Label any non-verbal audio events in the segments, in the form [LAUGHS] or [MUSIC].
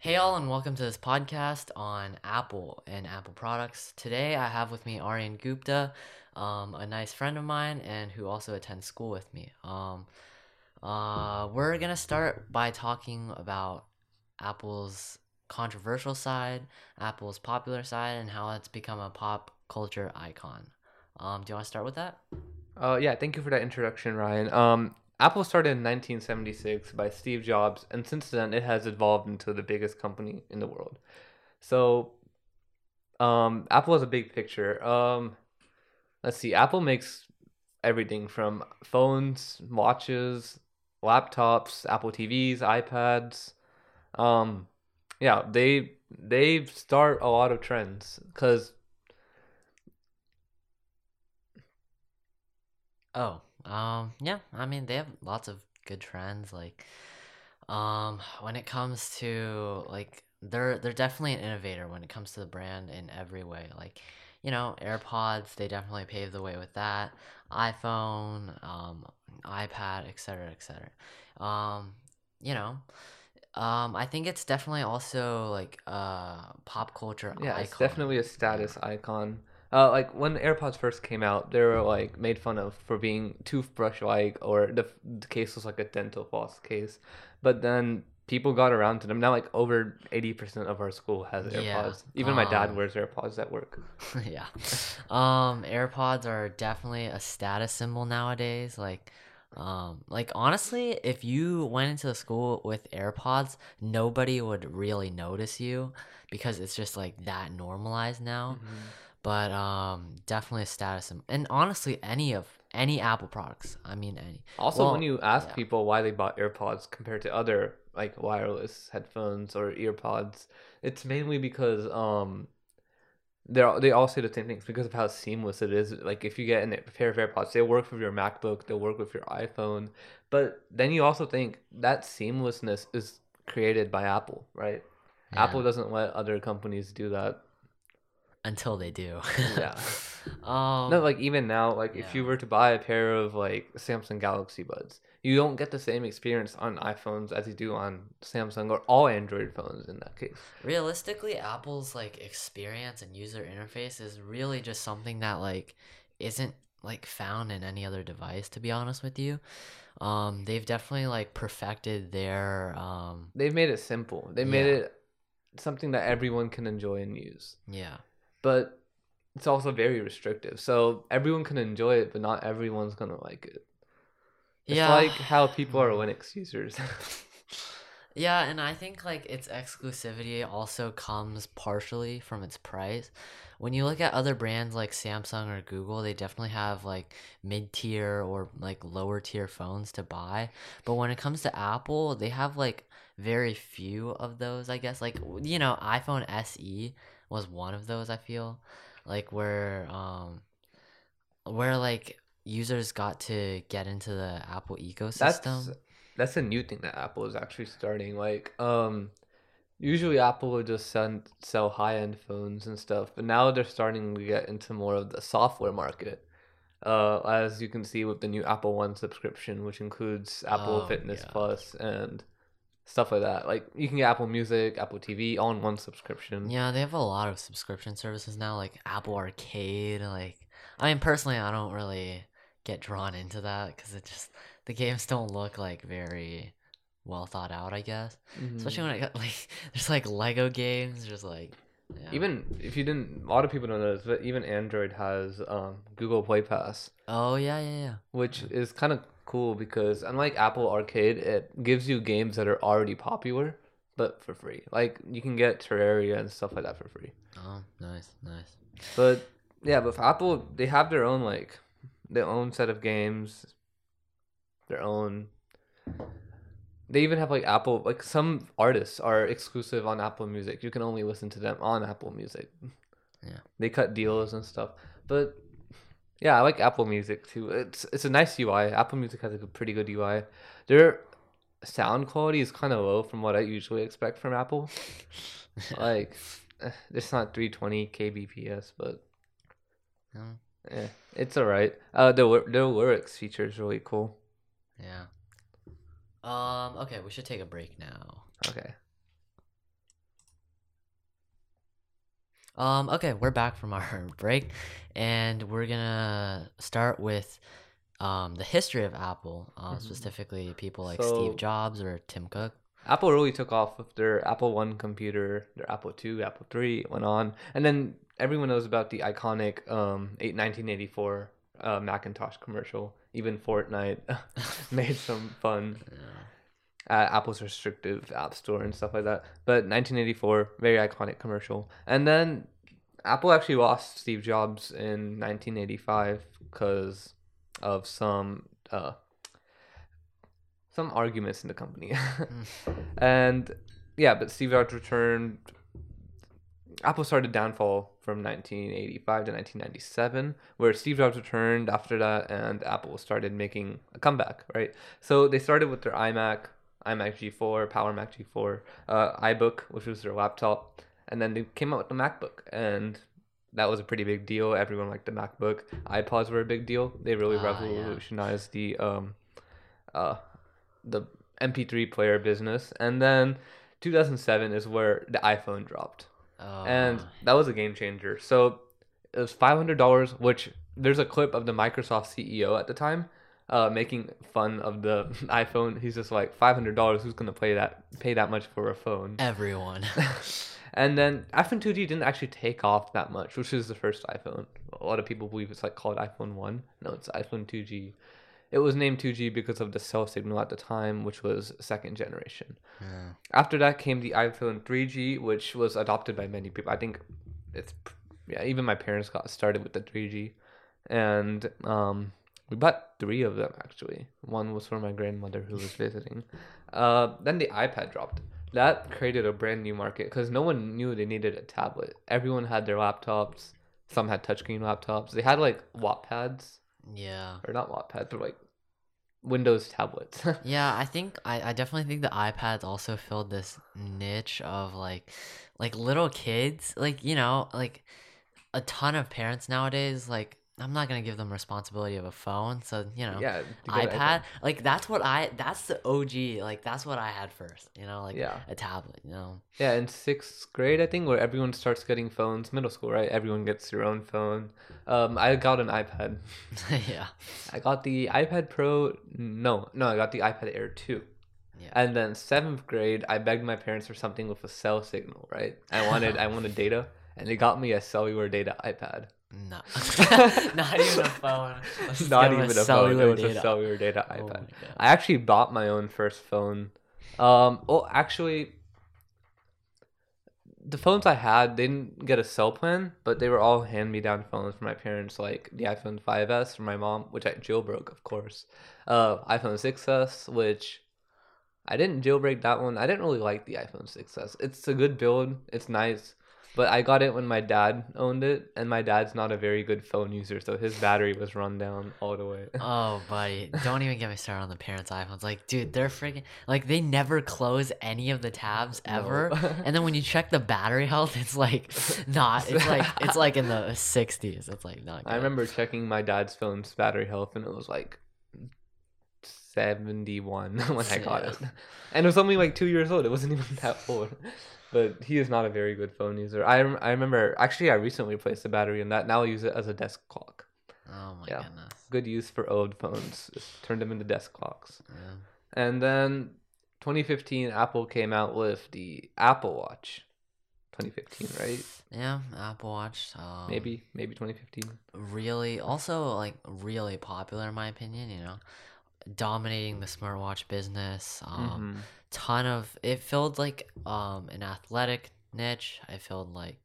Hey, all, and welcome to this podcast on Apple and Apple products. Today, I have with me Aryan Gupta, um, a nice friend of mine, and who also attends school with me. Um, uh, we're gonna start by talking about Apple's controversial side, Apple's popular side, and how it's become a pop culture icon. Um, do you want to start with that? Uh, yeah, thank you for that introduction, Ryan. Um, Apple started in 1976 by Steve Jobs, and since then it has evolved into the biggest company in the world. So, um, Apple is a big picture. Um, let's see, Apple makes everything from phones, watches, laptops, Apple TVs, iPads. Um, yeah, they they start a lot of trends because Oh, um, yeah, I mean, they have lots of good trends. Like, um, when it comes to like, they're they're definitely an innovator when it comes to the brand in every way. Like, you know, AirPods, they definitely paved the way with that. iPhone, um, iPad, etc., etc. Um, you know, um, I think it's definitely also like a pop culture Yeah, it's definitely a status icon. Uh, like when AirPods first came out, they were like made fun of for being toothbrush-like, or the, the case was like a dental floss case. But then people got around to them. Now, like over 80% of our school has Yeah. AirPods. Even my dad Um, wears AirPods at work. [LAUGHS] yeah. Um, AirPods are definitely a status symbol nowadays. Like, um, like honestly, if you went into the school with AirPods, nobody would really notice you because it's just like that normalized now. Mhm. But um, definitely a status. And honestly, any of any Apple products. I mean, any. Also, when you ask yeah. people why they bought AirPods compared to other like wireless headphones or earpods, it's mainly because um they're they all say the same things because of how seamless it is. Like if you get an- a pair of AirPods, they work with your MacBook, they'll work with your iPhone. But then you also think that seamlessness is created by Apple, right? Apple doesn't let other companies do that. Until they do. Yeah. [LAUGHS] um. No, like even now, like if you were to buy a pair of like Samsung Galaxy Buds, you don't get the same experience on iPhones as you do on Samsung or all Android phones in that case. realistically apple's like experience and user interface is really just something that like isn't like found in any other device to be honest with you um they've definitely like perfected their um They've made it simple. They made it something that everyone can enjoy and use. yeah But it's also very restrictive. So everyone can enjoy it, but not everyone's gonna like it. It's yeah like how people are. Linux users. [LAUGHS] yeah and i think like its exclusivity also comes partially from its price when you look at other brands like samsung or google they definitely have like mid-tier or like lower tier phones to buy but when it comes to apple they have like very few of those i guess like you know iphone se was one of those i feel like where um where like users got to get into the apple ecosystem that's that's a new thing that Apple is actually starting. Like, um, usually Apple would just send sell high end phones and stuff, but now they're starting to get into more of the software market. Uh, as you can see with the new Apple One subscription, which includes Apple Oh, Fitness yeah. Plus and stuff like that. Like you can get Apple Music, Apple TV all in one subscription. Yeah, they have a lot of subscription services now, like Apple Arcade. Like, I mean, personally, I don't really get drawn into that because it just the games don't look like very well thought out. I guess, Mhm. especially when I got [LAUGHS] like there's like Lego games, there's like yeah. Even if you didn't, a lot of people don't know this, but even Android has um, Google Play Pass. oh yeah yeah yeah which is kind of cool because unlike Apple Arcade, it gives you games that are already popular but for free. Like you can get Terraria and stuff like that for free. oh nice nice But yeah, but for Apple, they have their own like their own set of games, their own. They even have like Apple like some artists are exclusive on Apple Music. You can only listen to them on Apple Music. Yeah. They cut deals and stuff. But yeah, I like Apple Music too. It's it's a nice UI. Apple Music has a pretty good UI. Their sound quality is kind of low from what I usually expect from Apple. [LAUGHS] Like eh, it's not 320 kbps, but Yeah, eh, it's alright. Uh, the the lyrics feature is really cool. yeah. Um, okay, we should take a break now. Okay. Um, okay, we're back from our [LAUGHS] break, and we're gonna start with um, the history of Apple, uh, mm-hmm. specifically people like so, Steve Jobs or Tim Cook. Apple really took off with their Apple One computer, their Apple Two, Apple Three went on, and then everyone knows about the iconic um, 1984 uh, Macintosh commercial. Even Fortnite [LAUGHS] made some fun Yeah. at Apple's restrictive app store and stuff like that. But 1984, very iconic commercial. And then Apple actually lost Steve Jobs in 1985 because of some uh, some arguments in the company. [LAUGHS] [LAUGHS] and yeah, but Steve Jobs returned. Apple started downfall from 1985 to 1997, where Steve Jobs returned after that, and Apple started making a comeback. Right, so they started with their iMac, iMac G4, Power Mac G4, uh, iBook, which was their laptop, and then they came out with the MacBook, and that was a pretty big deal. Everyone liked the MacBook. iPods were a big deal. They really Ah, yeah. revolutionized the um, uh, the MP3 player business, and then 2007 is where the iPhone dropped, Oh, and that was a game changer. So it was $500, which there's a clip of the Microsoft CEO at the time uh, making fun of the [LAUGHS] iPhone. He's just like $500. Who's gonna pay that pay that much for a phone? everyone. [LAUGHS] and then iPhone 2G didn't actually take off that much, which is the first iPhone. A lot of people believe it's like called iPhone 1. No, it's iPhone 2G. It was named 2G because of the cell signal at the time, which was second generation. Yeah. After that came the iPhone 3G, which was adopted by many people. I think it's yeah, even my parents got started with the 3G, and um, we bought three of them actually. One was for my grandmother who was visiting. Uh, then the iPad dropped. That created a brand new market because no one knew they needed a tablet. Everyone had their laptops. Some had touchscreen laptops. They had like Wattpads yeah. or not Wattpads, but like Windows tablets. [LAUGHS] Yeah, I think I, I definitely think the iPads also filled this niche of like like little kids, like you know, like a ton of parents nowadays like I'm not going to give them responsibility of a phone, so you know, yeah, an iPad, like that's what I that's the OG, like that's what I had first, you know, like Yeah. a tablet, you know. Yeah, in sixth grade, I think, where everyone starts getting phones. Middle school, right? Everyone gets their own phone. Um, I got an iPad. [LAUGHS] [LAUGHS] yeah. I got the iPad Pro. No, no, I got the iPad Air two. Yeah. And then seventh grade, I begged my parents for something with a cell signal. Right? I wanted, I wanted data, and they got me a cellular data iPad. No. [LAUGHS] [LAUGHS] not even a phone. [LAUGHS] Let's Not even a phone. It was a data. cellular data Oh iPad. God. I actually bought my own first phone. Um, oh, actually, the phones I had they didn't get a cell plan, but they were all hand-me-down phones from my parents, like the iPhone 5s from my mom, which I jailbroke, of course. Uh, iPhone 6s, which I didn't jailbreak that one. I didn't really like the iPhone 6s. It's a good build. It's nice. But I got it when my dad owned it, and my dad's not a very good phone user, so his battery was run down all the way. [LAUGHS] Oh, buddy, don't even get me started on the parents' iPhones. Like, dude, they're freaking like they never close any of the tabs ever. No. [LAUGHS] And then when you check the battery health, it's like [LAUGHS] not. It's like it's like in the sixties. It's like not. Good. I remember checking my dad's phone's battery health, and it was like seventy-one when I got Yeah. it, and it was only like two years old. It wasn't even that old. But he is not a very good phone user. I I remember actually I recently replaced the battery in that. Now I use it as a desk clock. Oh my Yeah. goodness. Good use for old phones. Just turn them into desk clocks. Yeah. And then 2015, Apple came out with the Apple Watch. 2015, right? Yeah, Apple Watch. Um, Maybe, maybe 2015. really also like really popular in my opinion. You know, dominating the smartwatch business. Um, Mhm. ton of it filled like um an athletic niche i filled like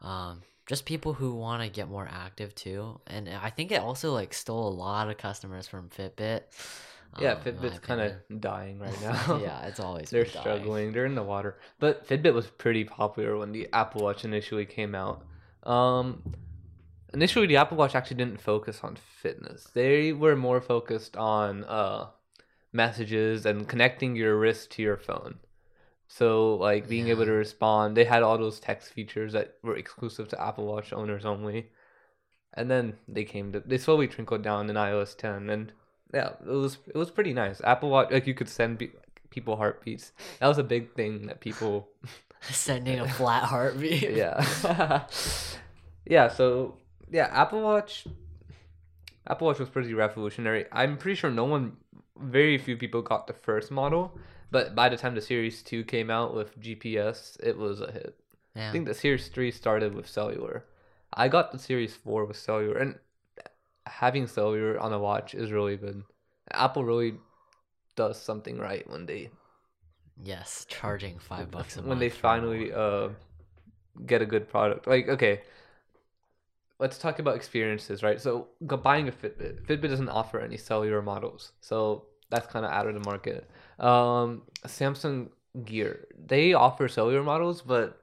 um just people who want to get more active too and i think it also like stole a lot of customers from fitbit Yeah, um, Fitbit's kind of dying right [LAUGHS] now. yeah it's always [LAUGHS] They're struggling. They're in the water. But Fitbit was pretty popular when the Apple Watch initially came out. Um, initially, the Apple Watch actually didn't focus on fitness. They were more focused on uh, messages and connecting your wrist to your phone. So, like being able to respond. They had all those text features that were exclusive to Apple Watch owners only. And then they came to they slowly trickled down in iOS 10, and yeah, it was it was pretty nice. Apple Watch like you could send pe- people heartbeats. That was a big thing that people [LAUGHS] Sending a flat heartbeat. [LAUGHS] yeah. [LAUGHS] yeah, so yeah, Apple Watch Apple Watch was pretty revolutionary. I'm pretty sure no one very few people got the first model, but by the time the Series 2 came out with GPS, it was a hit. Yeah. I think the Series 3 started with cellular. I got the Series 4 with cellular and having cellular on a watch is really good. Apple really does something right when they Yes, charging five bucks a month. when they finally uh get a good product. Like okay, let's talk about experiences, right? So go- buying a Fitbit. Fitbit doesn't offer any cellular models, so that's kind of out of the market. Um, Samsung Gear they offer cellular models, but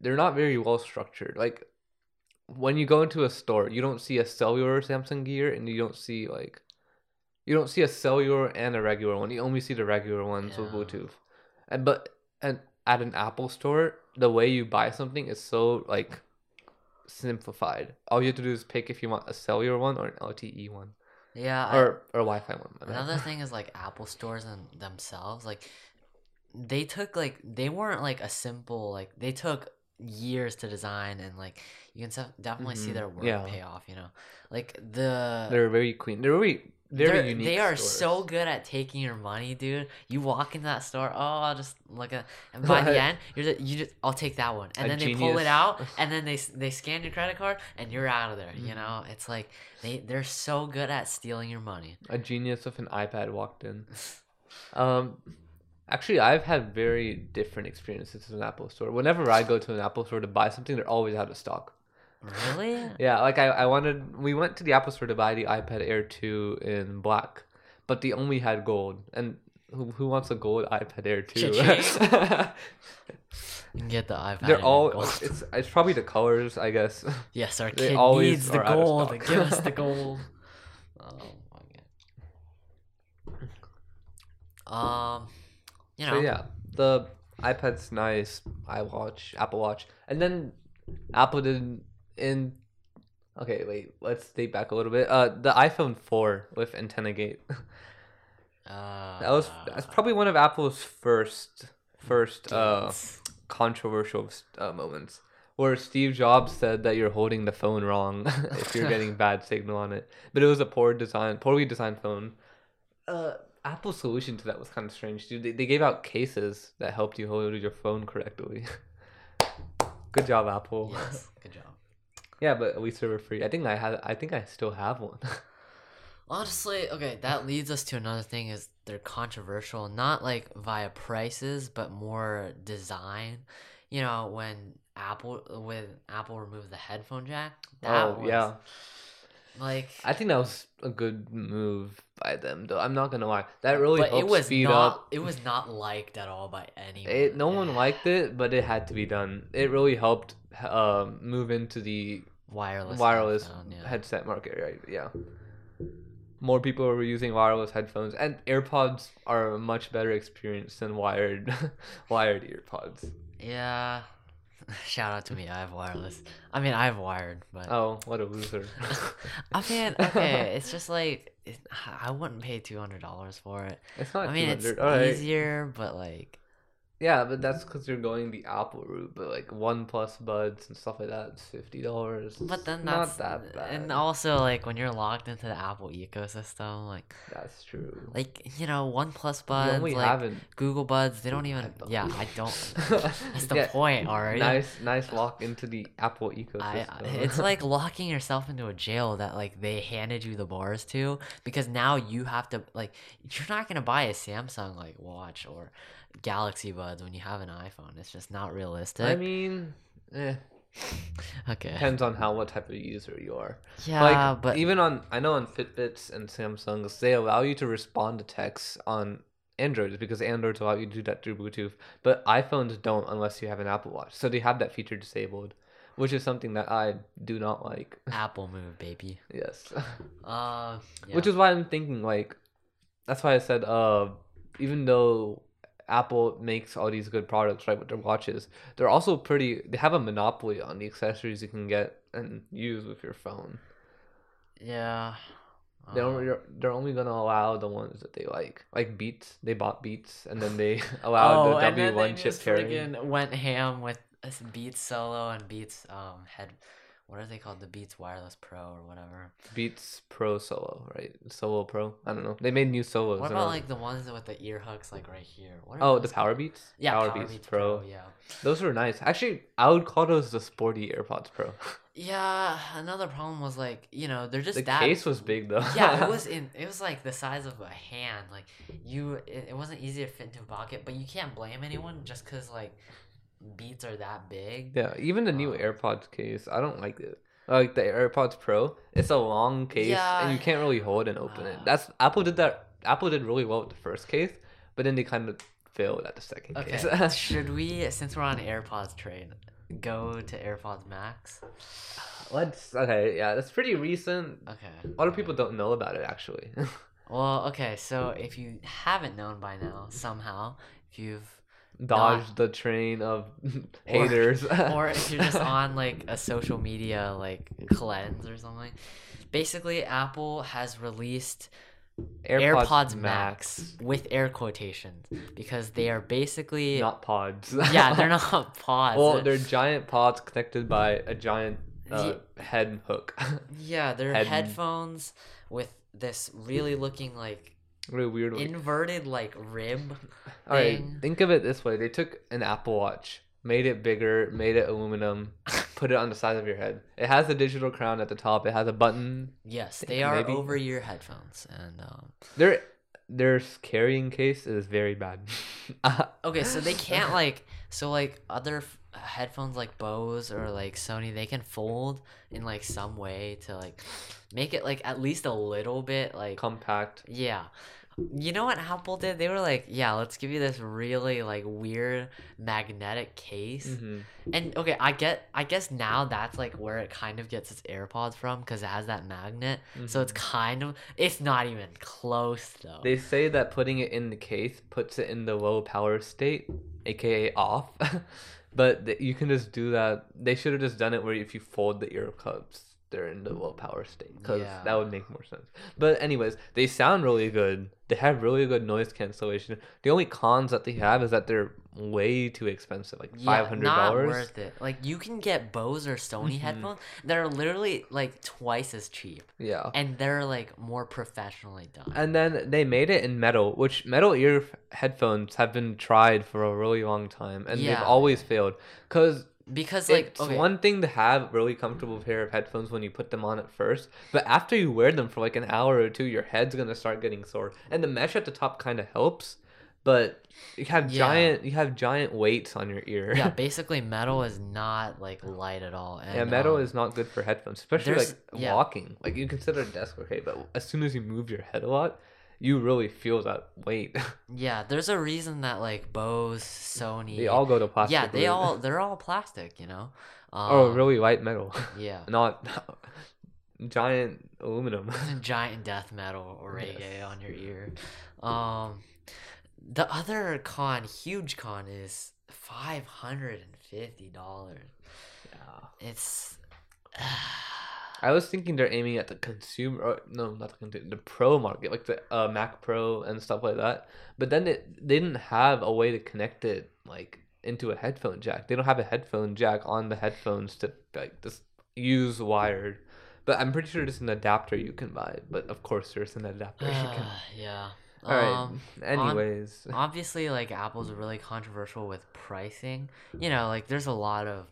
they're not very well structured. Like when you go into a store, you don't see a cellular Samsung Gear, and you don't see like you don't see a cellular and a regular one. You only see the regular ones with Bluetooth. And but and at an Apple store, the way you buy something is so like simplified. All you have to do is pick if you want a cellular one or an LTE one Yeah. I- or or a Wi-Fi one. Another [LAUGHS] thing is like Apple stores and themselves, like they took like they weren't like a simple like they took years to design and like you can definitely see Mhm. their work Yeah. pay off. You know, like the They're very clean. They're very they're- unique. They are so good at taking your money, dude. You walk into that store, oh, I'll just look at, and by the end, you're the, you just, I'll take that one, and A then they pull it out, [LAUGHS] and then they they scan your credit card, and you're out of there. Mm-hmm. You know, it's like they they're so good at stealing your money. a genius with an iPad walked in. [LAUGHS] Um, actually, I've had very different experiences in an Apple store. Whenever I go to an Apple store to buy something, they're always out of stock. Really? [LAUGHS] Yeah, like I, I wanted. We went to the Apple store to buy the iPad Air two in black, but they only had gold. And who, who wants a gold iPad Air two? [LAUGHS] Get the iPad. they're all. It's it's probably the colors, I guess. [LAUGHS] Yes, our they kid always needs the are out of gold. Give us the gold. Oh my god. Um, you know, So yeah, the iPad's nice. iWatch, Apple Watch, and then Apple did in. Okay, wait. Let's date back a little bit. Uh, the iPhone four with antenna gate. uh, [LAUGHS] that was that's probably one of Apple's first first uh controversial uh, moments where Steve Jobs said that you're holding the phone wrong [LAUGHS] if you're [LAUGHS] getting bad signal on it. But it was a poor design, poorly designed phone. Uh, Apple's solution to that was kind of strange, dude. They, they gave out cases that helped you hold your phone correctly. [LAUGHS] Good job, Apple. yes, [LAUGHS] good job. yeah, but at least they were free. I think I had. I think I still have one. [LAUGHS] Honestly, okay, that leads us to another thing is they're controversial, not like via prices, but more design. You know, when Apple when Apple removed the headphone jack, that oh was, yeah, like I think that was a good move by them. Though I'm not gonna lie, that really but helped it was speed not up it was not liked at all by anyone. It, no one liked it, but it had to be done. It really helped um, move into the wireless wireless headphone, yeah. headset market, right? Yeah. More people were using wireless headphones, and AirPods are a much better experience than wired, [LAUGHS] wired earpods. Yeah. [LAUGHS] Shout out to me. I have wireless. I mean, I have wired, but Oh, what a loser! [LAUGHS] I mean, okay, it's just like it, I wouldn't pay two hundred dollars for it. It's not I mean, it's 200. All right. easier, but like, Yeah, but that's because you're going the Apple route. But like OnePlus buds and stuff like that, it's fifty dollars. but then not that's that bad. and also like when you're locked into the Apple ecosystem, like, that's true. like you know, OnePlus you buds, like haven't. Google buds, they don't even. don't. Yeah, I don't. [LAUGHS] That's the Yeah, point, already. Nice, nice uh, lock into the Apple ecosystem. I- it's like locking yourself into a jail that like they handed you the bars to because now you have to like you're not gonna buy a Samsung like watch or Galaxy Buds when you have an iPhone. It's just not realistic. I mean, eh, [LAUGHS] okay, depends on how what type of user you are. yeah, like but even on I know on Fitbits and Samsungs they allow you to respond to texts on Androids because Androids allow you to do that through Bluetooth, but iPhones don't unless you have an Apple Watch. So they have that feature disabled, which is something that I do not like. [LAUGHS] Apple move, baby. yes. [LAUGHS] Uh, yeah. Which is why I'm thinking like that's why I said uh even though Apple makes all these good products right with their watches, they're also pretty they have a monopoly on the accessories you can get and use with your phone. yeah. They're Um, only they're only gonna allow the ones that they like, like Beats. They bought Beats, and then they [LAUGHS] allowed oh, the W one they chip pairing. went ham with Beats Solo and Beats um head. What are they called? The Beats Wireless Pro or whatever. Beats Pro Solo, right? Solo Pro. I don't know. They made new solos. What about like the ones with the ear hooks, like right here? What are Oh, the Power? Beats. Yeah, Power, Power, Beats, Beats Pro. Pro. Yeah. Those were nice. Actually, I would call those the sporty AirPods Pro. [LAUGHS] Yeah. Another problem was like you know they're just the that. case was big though. yeah, it [LAUGHS] was in. It was like the size of a hand. Like you, it, it wasn't easy to fit into a pocket. But you can't blame anyone just because like beats are that big. Yeah, even the new Um, AirPods case, I don't like it. Like the AirPods Pro, it's a long case Yeah. and you can't really hold and open it. Uh. That's Apple did that. Apple did really well with the first case, but then they kind of failed at the second Okay. case. [LAUGHS] Should we, since we're on AirPods train, go to AirPods Max? Let's okay, yeah, that's pretty recent. Okay. A lot of people don't know about it actually. [LAUGHS] Well, okay. So if you haven't known by now, somehow, if you've Dodge the train of [LAUGHS] haters. [LAUGHS] or if you're just [LAUGHS] on like a social media like cleanse or something. Basically, Apple has released AirPods, Max. with air quotations because they are basically not pods. yeah, they're not pods. well, They're- giant pods connected by a giant uh, head hook. yeah, they're head- headphones with this really looking like really weird. inverted like rib. [LAUGHS] All right, think of it this way: they took an Apple Watch, made it bigger, made it aluminum, [LAUGHS] put it on the side of your head. It has a digital crown at the top. It has a button. Yes, they are maybe- over ear headphones and um Their their carrying case is very bad. [LAUGHS] Okay, so they can't like so like other headphones like Bose or like Sony, they can fold in like some way to like make it like at least a little bit like compact. yeah. You know what Apple did? They were like, yeah, let's give you this really like weird magnetic case. hmm And okay, I get I guess now that's like where it kind of gets its AirPods from cuz it has that magnet. So it's kind of it's not even close though. They say that putting it in the case puts it in the low power state, aka off. [LAUGHS] but th- you can just do that. They should have just done it where if you fold the ear cups, they're in the low mm. power state because Yeah. that would make more sense. But anyways, they sound really good. They have really good noise cancellation. The only cons that they have is that they're way too expensive, like Yeah, five hundred Not dollars. worth it. Like you can get Bose or Sony Mhm. headphones that are literally like twice as cheap, Yeah. and they're like more professionally done. And then they made it in metal, which metal ear headphones have been tried for a really long time, and Yeah. they've always failed. Cause because like it's okay, one thing to have really comfortable pair of headphones when you put them on at first, but after you wear them for like an hour or two, your head's gonna start getting sore. And the mesh at the top kind of helps, but you have Yeah. giant you have giant weights on your ear. yeah, [LAUGHS] basically metal is not like light at all. And, yeah, metal um, is not good for headphones, especially like yeah. walking. Like you consider a desk okay, but as soon as you move your head a lot, you really feel that weight. [LAUGHS] Yeah, there's a reason that like Bose, Sony, they all go to plastic. yeah, they all [LAUGHS] they're all plastic, you know. Um, oh, really light metal, Yeah. not giant aluminum. giant death metal or Yes. on your ear. Um, the other con, huge con, is five hundred and fifty dollars. yeah. It's I was thinking they're aiming at the consumer, or, no, not the consumer, the pro market, like the uh, Mac Pro and stuff like that. But then it they didn't have a way to connect it like into a headphone jack. They don't have a headphone jack on the headphones to like just use wired. But I'm pretty sure there's an adapter you can buy. But of course, there's an adapter. you can... [SIGHS] yeah. All right. Um, Anyways, [LAUGHS] obviously, like Apple's really controversial with pricing. You know, like there's a lot of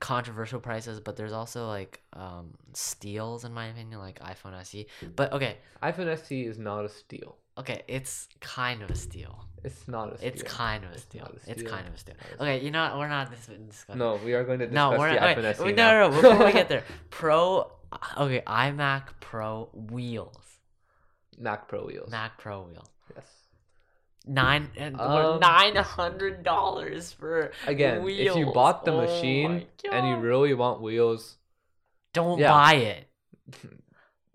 controversial prices, but there's also like um steals in my opinion, like iPhone SE. But okay, iPhone SE is not a steal. okay, it's kind of a steal. It's not a steal. It's kind of a steal. not a It's kind of a steal. Okay, you know what? We're not dis- discussing. No, we are going to no, discuss we're the not. iPhone SE wait, no, no, no. Before we get there, [LAUGHS] Pro. Okay, iMac Pro wheels, Mac Pro wheels. Mac Pro wheels. Yes. Nine and Um, nine hundred dollars for Again, if you bought the Oh machine and you really want wheels, don't Yeah. buy it. [LAUGHS]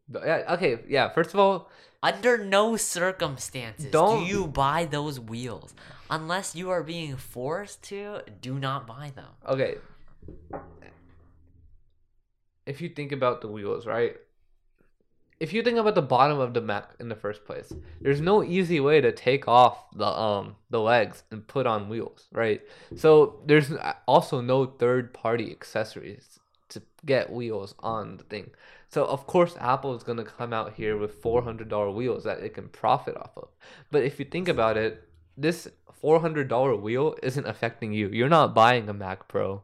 but yeah, okay, yeah. First of all, Under no circumstances Don't- do you buy those wheels. Unless you are being forced to, do not buy them. okay. If you think about the wheels, right? If you think about the bottom of the Mac in the first place, there's no easy way to take off the um the legs and put on wheels, right? So there's also no third party accessories to get wheels on the thing. So of course Apple is gonna come out here with four hundred dollar wheels that it can profit off of. But if you think about it, this four hundred dollar wheel isn't affecting you. You're not buying a Mac Pro.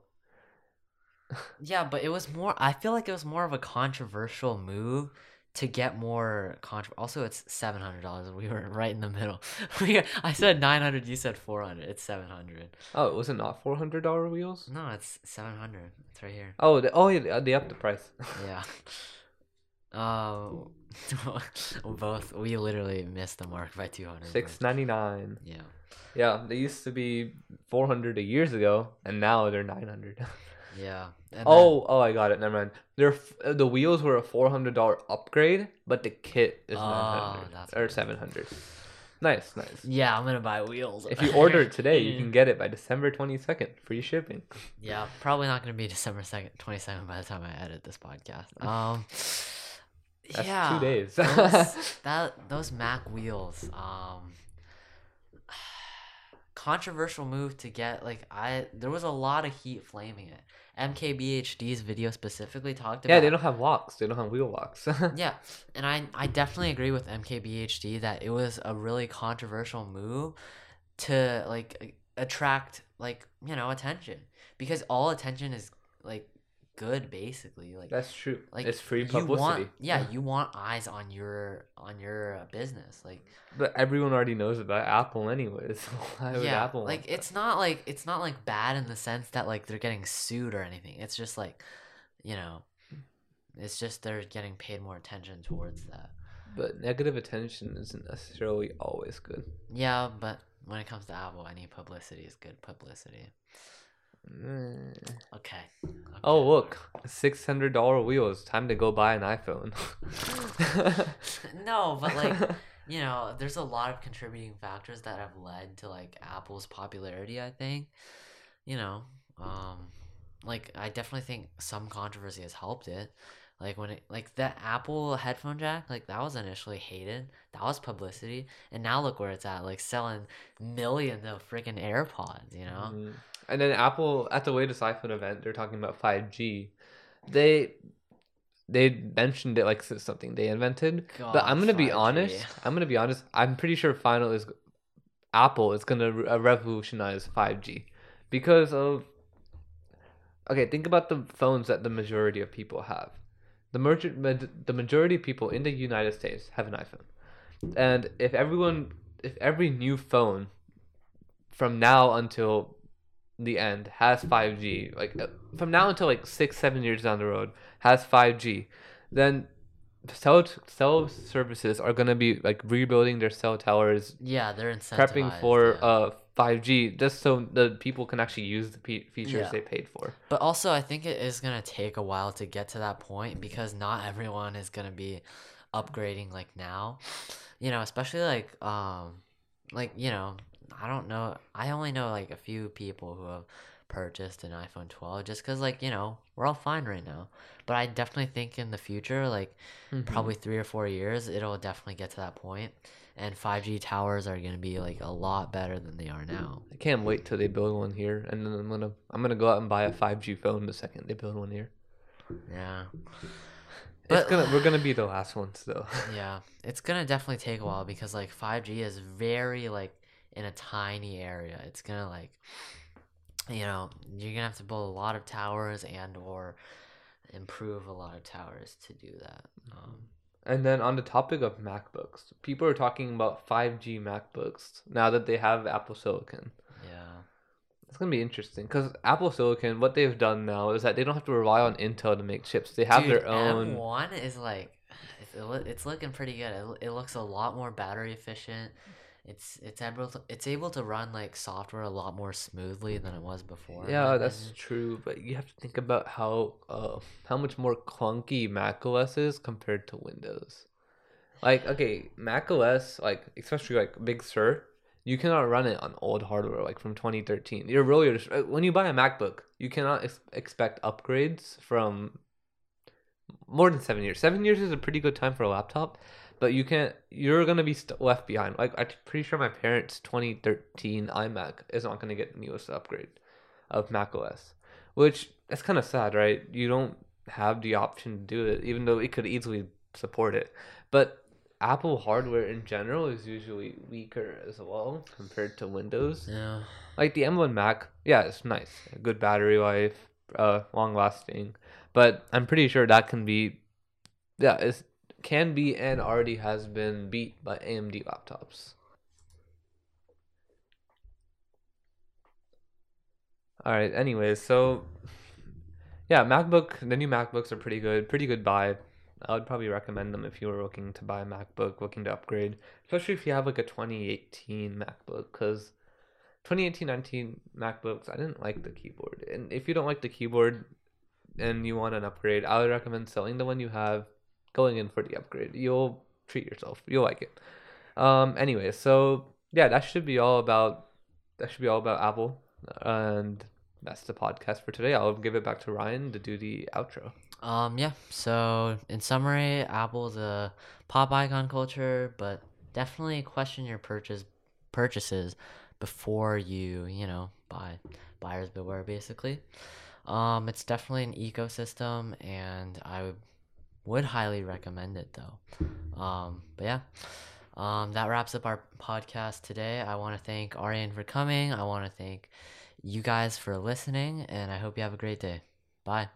Yeah, but it was more. I feel like it was more of a controversial move to get more contro. Also, it's seven hundred dollars. We were right in the middle. [LAUGHS] We I said nine hundred. You said four hundred. It's seven hundred. Oh, was it not four hundred dollar wheels? No, it's seven hundred. It's right here. Oh, the, oh yeah, they upped the price. [LAUGHS] Yeah. Um, [LAUGHS] both we literally missed the mark by two hundred. Six ninety nine. Yeah. Yeah, they used to be four hundred a years ago, and now they're nine hundred. Yeah. Oh, oh, I got it. Never mind. They're f- uh, the wheels were a four hundred dollar upgrade, but the kit is Oh, nine hundred or seven hundred. Nice, nice. yeah, I'm gonna buy wheels. If you order it today, you [LAUGHS] can get it by December twenty second. Free shipping. Yeah, probably not gonna be December second, twenty second by the time I edit this podcast. [LAUGHS] Um. That's yeah. two days. those, [LAUGHS] that those Mac wheels. Um. [SIGHS] Controversial move to get like I there was a lot of heat flaming it. MKBHD's video specifically talked about yeah, they don't have walks. They don't have wheel walks. [LAUGHS] yeah, and I I definitely agree with MKBHD that it was a really controversial move to like attract like you know attention because all attention is like good basically like That's true. like it's free you publicity. want yeah you want eyes on your on your uh, business like But everyone already knows about Apple anyways. [LAUGHS] Why would yeah Apple like that? it's not like it's not like bad in the sense that like they're getting sued or anything it's just like you know it's just they're getting paid more attention towards that But negative attention isn't necessarily always good. Yeah, but when it comes to Apple, any publicity is good publicity. Mm. Okay. Oh look, six hundred dollar wheels. Time to go buy an iPhone. [LAUGHS] no, but like, [LAUGHS] you know, there's a lot of contributing factors that have led to like Apple's popularity, I think. You know, um like I definitely think some controversy has helped it. Like when it like that Apple headphone jack, like that was initially hated. That was publicity. And now look where it's at, like selling millions of freaking AirPods, you know? Mhm. And then Apple at the latest iPhone event, they're talking about five G. They they mentioned it like something they invented. but I'm gonna be 5G. honest. I'm gonna be honest. I'm pretty sure final is Apple is gonna uh, revolutionize 5G because of. Okay, think about the phones that the majority of people have. The merger, the majority of people in the United States have an iPhone, and if everyone, if every new phone, from now until the end has 5G, like uh, from now until like six, seven years down the road has 5G, then cell cell services are gonna be like rebuilding their cell towers, Yeah, they're incentivized. prepping for yeah. uh 5G, just so the people can actually use the pe- features Yeah. they paid for. But also, I think it is gonna take a while to get to that point because not everyone is gonna be upgrading like now. You know, especially like um, like you know, I don't know. I only know like a few people who have purchased an iPhone 12 just because like you know we're all fine right now. But I definitely think in the future, like Mhm. probably three or four years, it'll definitely get to that point, and 5G towers are gonna be like a lot better than they are now. I can't wait till they build one here, and then I'm gonna I'm gonna go out and buy a 5G phone the second they build one here. Yeah. It's But- gonna we're gonna be [SIGHS] the last ones though. [LAUGHS] Yeah, it's gonna definitely take a while because like 5G is very like in a tiny area. It's gonna like you know, you're gonna have to build a lot of towers and or improve a lot of towers to do that. Um, And then on the topic of MacBooks, people are talking about 5G MacBooks now that they have Apple Silicon. yeah. It's gonna be interesting because Apple Silicon, what they've done now is that they don't have to rely on Intel to make chips. They have Dude, their own. M1 is like it's, it's looking pretty good. It, it looks a lot more battery efficient. It's it's able to, it's able to run like software a lot more smoothly than it was before. Yeah, that's true, but you have to think about how uh how much more clunky Mac OS is compared to Windows. Like, okay, Mac OS, like especially like Big Sur, you cannot run it on old hardware like from 2013. You're really uh, when you buy a MacBook, you cannot ex- expect upgrades from more than seven years. Seven years is a pretty good time for a laptop, but you can't. You're gonna be st- left behind. Like I'm pretty sure my parents' 2013 iMac is not gonna get the newest upgrade of Mac OS, which that's kind of sad, right? You don't have the option to do it, even though it could easily support it. But Apple hardware in general is usually weaker as well compared to Windows. Yeah. Like the M1 Mac, yeah, it's nice, good battery life, uh, long lasting. But I'm pretty sure that can be, yeah, it can be and already has been beat by AMD laptops. All right. Anyways, so yeah, MacBook. The new MacBooks are pretty good. Pretty good buy. I would probably recommend them if you were looking to buy a MacBook, looking to upgrade, especially if you have like a 2018 MacBook, because 2018 19 MacBooks, I didn't like the keyboard. And if you don't like the keyboard and you want an upgrade, I would recommend selling the one you have, going in for the upgrade. You'll treat yourself. You'll like it. Um. Anyway, so yeah, that should be all about. That should be all about Apple, and that's the podcast for today. I'll give it back to Ryan to do the outro. Um, yeah. So, in summary, Apple's a pop icon culture, but definitely question your purchase purchases before you, you know, buy. Buyers beware, basically. Um, it's definitely an ecosystem, and I would, would highly recommend it, though. Um, but yeah. Um, that wraps up our podcast today. I want to thank Arian for coming. I want to thank you guys for listening, and I hope you have a great day. Bye.